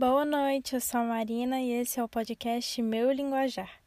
Boa noite, eu sou a Marina e esse é o podcast Meu Linguajar.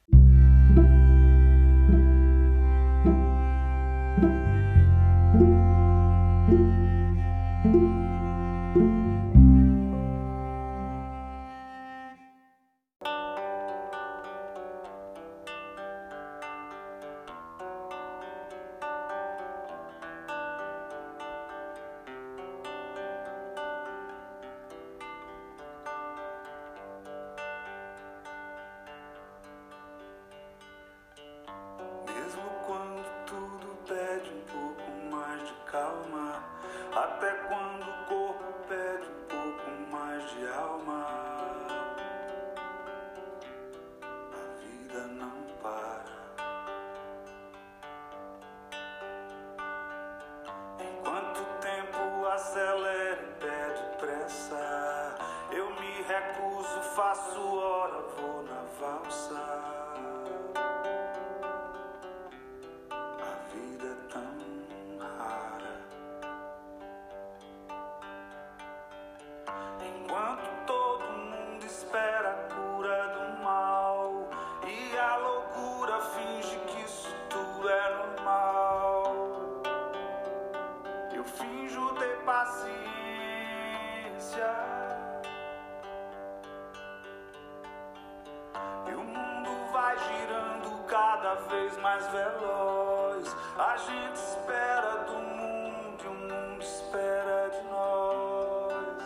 Veloz. A gente espera do mundo e o mundo espera de nós.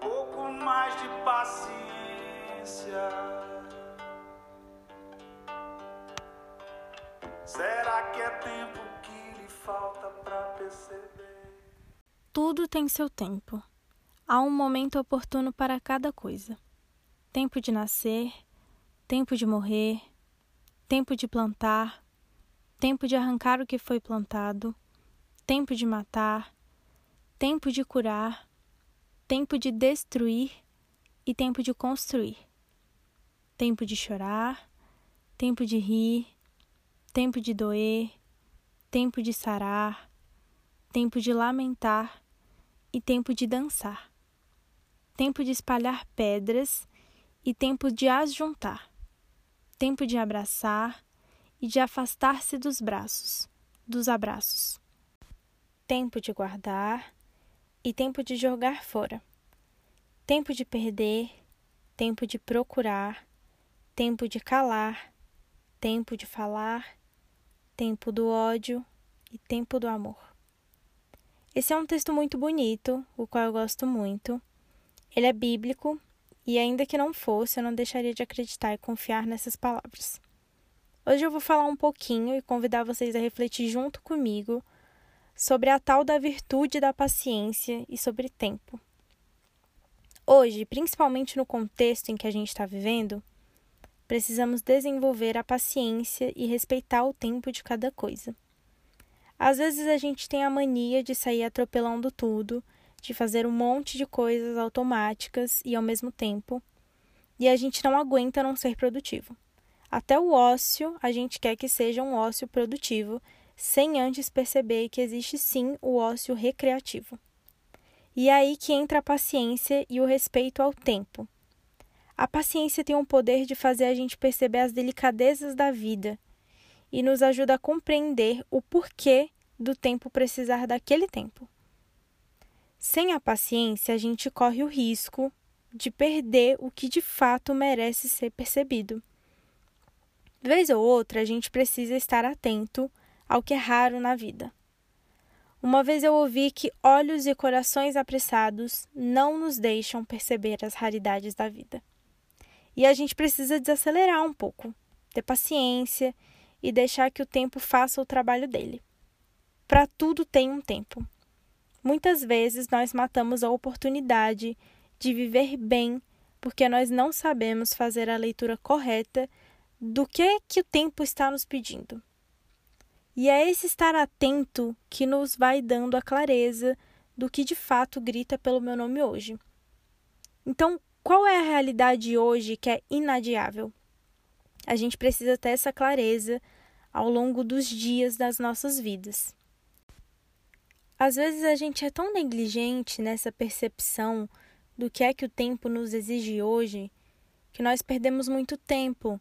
Pouco mais de paciência. Será que é tempo que lhe falta pra perceber? Tudo tem seu tempo. Há um momento oportuno para cada coisa. Tempo de nascer, tempo de morrer, tempo de plantar, tempo de arrancar o que foi plantado, tempo de matar, tempo de curar, tempo de destruir e tempo de construir. Tempo de chorar, tempo de rir, tempo de doer, tempo de sarar, tempo de lamentar e tempo de dançar. Tempo de espalhar pedras e tempo de as juntar. Tempo de abraçar e de afastar-se dos braços, dos abraços. Tempo de guardar e tempo de jogar fora. Tempo de perder, tempo de procurar, tempo de calar, tempo de falar, tempo do ódio e tempo do amor. Esse é um texto muito bonito, o qual eu gosto muito. Ele é bíblico e, ainda que não fosse, eu não deixaria de acreditar e confiar nessas palavras. Hoje eu vou falar um pouquinho e convidar vocês a refletir junto comigo sobre a tal da virtude da paciência e sobre tempo. Hoje, principalmente no contexto em que a gente está vivendo, precisamos desenvolver a paciência e respeitar o tempo de cada coisa. Às vezes a gente tem a mania de sair atropelando tudo, de fazer um monte de coisas automáticas e ao mesmo tempo, e a gente não aguenta não ser produtivo. Até o ócio a gente quer que seja um ócio produtivo, sem antes perceber que existe sim o ócio recreativo. E é aí que entra a paciência e o respeito ao tempo. A paciência tem o poder de fazer a gente perceber as delicadezas da vida e nos ajuda a compreender o porquê do tempo precisar daquele tempo. Sem a paciência, a gente corre o risco de perder o que de fato merece ser percebido. Vez ou outra, a gente precisa estar atento ao que é raro na vida. Uma vez eu ouvi que olhos e corações apressados não nos deixam perceber as raridades da vida. E a gente precisa desacelerar um pouco, ter paciência e deixar que o tempo faça o trabalho dele. Para tudo tem um tempo. Muitas vezes nós matamos a oportunidade de viver bem porque nós não sabemos fazer a leitura correta do que que o tempo está nos pedindo. E é esse estar atento que nos vai dando a clareza do que de fato grita pelo meu nome hoje. Então, qual é a realidade hoje que é inadiável? A gente precisa ter essa clareza ao longo dos dias das nossas vidas. Às vezes a gente é tão negligente nessa percepção do que é que o tempo nos exige hoje que nós perdemos muito tempo,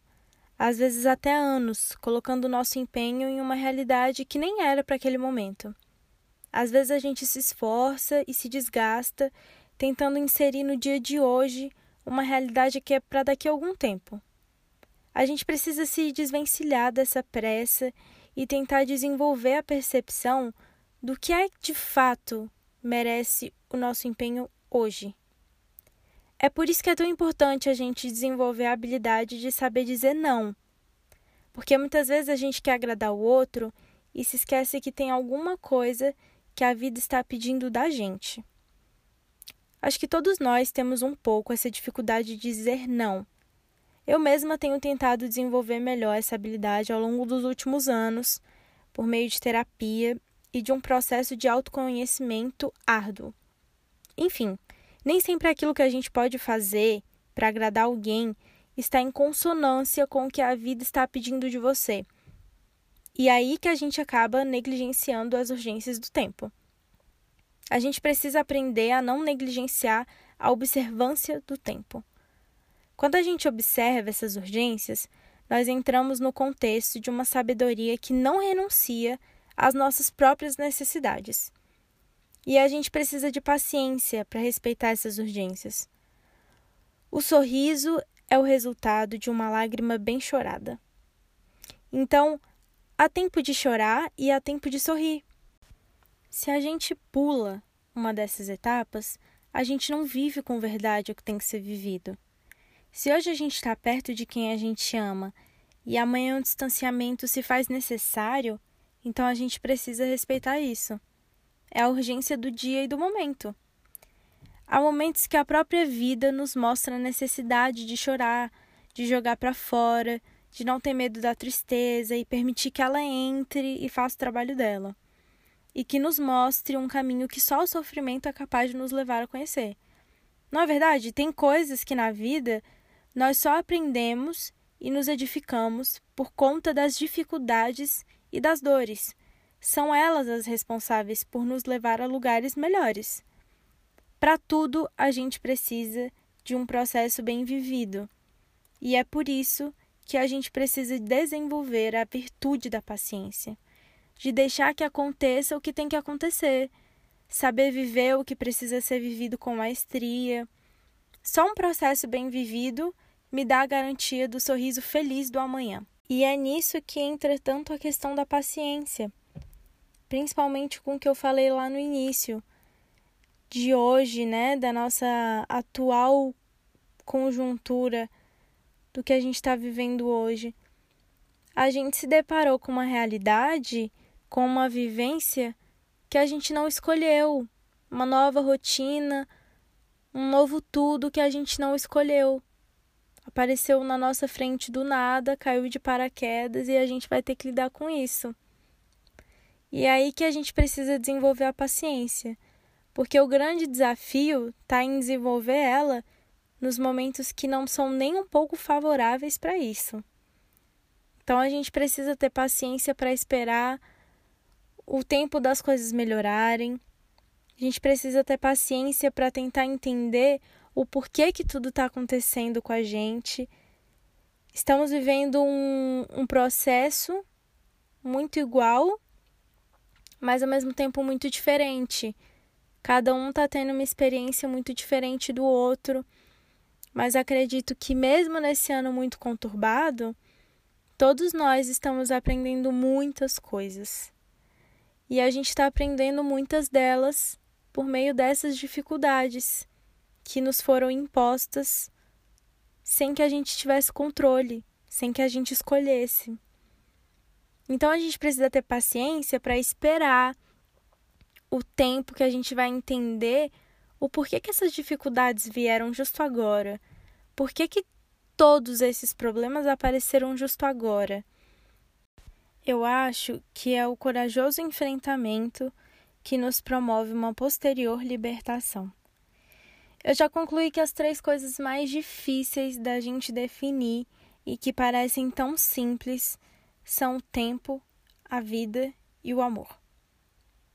às vezes até anos, colocando nosso empenho em uma realidade que nem era para aquele momento. Às vezes a gente se esforça e se desgasta tentando inserir no dia de hoje uma realidade que é para daqui a algum tempo. A gente precisa se desvencilhar dessa pressa e tentar desenvolver a percepção do que é de fato merece o nosso empenho hoje. É por isso que é tão importante a gente desenvolver a habilidade de saber dizer não. Porque muitas vezes a gente quer agradar o outro e se esquece que tem alguma coisa que a vida está pedindo da gente. Acho que todos nós temos um pouco essa dificuldade de dizer não. Eu mesma tenho tentado desenvolver melhor essa habilidade ao longo dos últimos anos, por meio de terapia e de um processo de autoconhecimento árduo. Enfim, nem sempre aquilo que a gente pode fazer para agradar alguém está em consonância com o que a vida está pedindo de você. E é aí que a gente acaba negligenciando as urgências do tempo. A gente precisa aprender a não negligenciar a observância do tempo. Quando a gente observa essas urgências, nós entramos no contexto de uma sabedoria que não renuncia às nossas próprias necessidades. E a gente precisa de paciência para respeitar essas urgências. O sorriso é o resultado de uma lágrima bem chorada. Então, há tempo de chorar e há tempo de sorrir. Se a gente pula uma dessas etapas, a gente não vive com verdade o que tem que ser vivido. Se hoje a gente está perto de quem a gente ama e amanhã o distanciamento se faz necessário, então a gente precisa respeitar isso. É a urgência do dia e do momento. Há momentos que a própria vida nos mostra a necessidade de chorar, de jogar para fora, de não ter medo da tristeza e permitir que ela entre e faça o trabalho dela. E que nos mostre um caminho que só o sofrimento é capaz de nos levar a conhecer. Não é verdade? Tem coisas que na vida nós só aprendemos e nos edificamos por conta das dificuldades e das dores. São elas as responsáveis por nos levar a lugares melhores. Para tudo, a gente precisa de um processo bem vivido. E é por isso que a gente precisa desenvolver a virtude da paciência, de deixar que aconteça o que tem que acontecer, saber viver o que precisa ser vivido com maestria. Só um processo bem vivido me dá a garantia do sorriso feliz do amanhã. E é nisso que entra tanto a questão da paciência, principalmente com o que eu falei lá no início de hoje, né, da nossa atual conjuntura do que a gente está vivendo hoje. A gente se deparou com uma realidade, com uma vivência que a gente não escolheu, uma nova rotina, um novo tudo que a gente não escolheu apareceu na nossa frente do nada, caiu de paraquedas e a gente vai ter que lidar com isso. E é aí que a gente precisa desenvolver a paciência, porque o grande desafio está em desenvolver ela nos momentos que não são nem um pouco favoráveis para isso. Então a gente precisa ter paciência para esperar o tempo das coisas melhorarem. A gente precisa ter paciência para tentar entender o porquê que tudo está acontecendo com a gente. Estamos vivendo um, um processo muito igual, mas ao mesmo tempo muito diferente. Cada um está tendo uma experiência muito diferente do outro, mas acredito que, mesmo nesse ano muito conturbado, todos nós estamos aprendendo muitas coisas. E a gente está aprendendo muitas delas por meio dessas dificuldades que nos foram impostas sem que a gente tivesse controle, sem que a gente escolhesse. Então a gente precisa ter paciência para esperar o tempo que a gente vai entender o porquê que essas dificuldades vieram justo agora. Por que, que todos esses problemas apareceram justo agora? Eu acho que é o corajoso enfrentamento que nos promove uma posterior libertação. Eu já concluí que as três coisas mais difíceis da gente definir e que parecem tão simples são o tempo, a vida e o amor.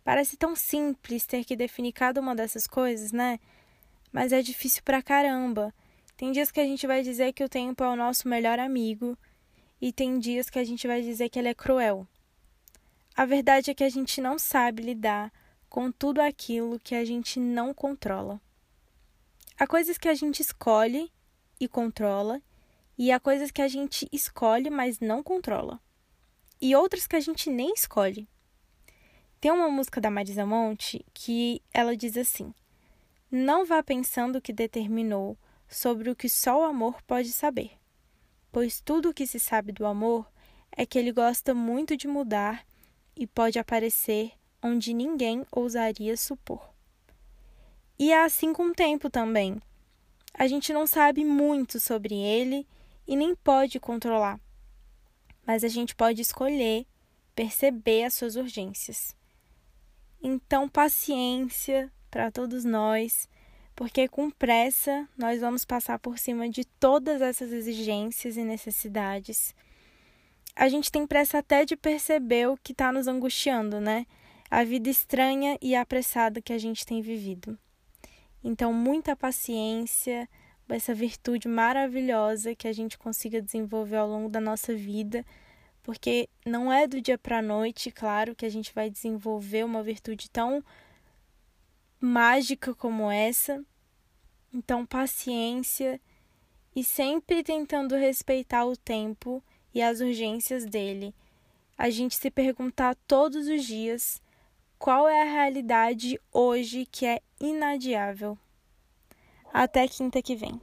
Parece tão simples ter que definir cada uma dessas coisas, né? mas é difícil pra caramba. Tem dias que a gente vai dizer que o tempo é o nosso melhor amigo, e tem dias que a gente vai dizer que ele é cruel. A verdade é que a gente não sabe lidar com tudo aquilo que a gente não controla. Há coisas que a gente escolhe e controla, e há coisas que a gente escolhe, mas não controla. E outras que a gente nem escolhe. Tem uma música da Marisa Monte que ela diz assim: Não vá pensando que determinou sobre o que só o amor pode saber, pois tudo o que se sabe do amor é que ele gosta muito de mudar e pode aparecer onde ninguém ousaria supor. E é assim com o tempo também. A gente não sabe muito sobre ele e nem pode controlar, mas a gente pode escolher perceber as suas urgências. Então, paciência para todos nós, porque com pressa nós vamos passar por cima de todas essas exigências e necessidades. A gente tem pressa até de perceber o que está nos angustiando, né? A vida estranha e apressada que a gente tem vivido. Então, muita paciência, essa virtude maravilhosa que a gente consiga desenvolver ao longo da nossa vida, porque não é do dia para a noite, claro, que a gente vai desenvolver uma virtude tão mágica como essa. Então, paciência e sempre tentando respeitar o tempo e as urgências dele. A gente se perguntar todos os dias qual é a realidade hoje que é inadiável. Até quinta que vem.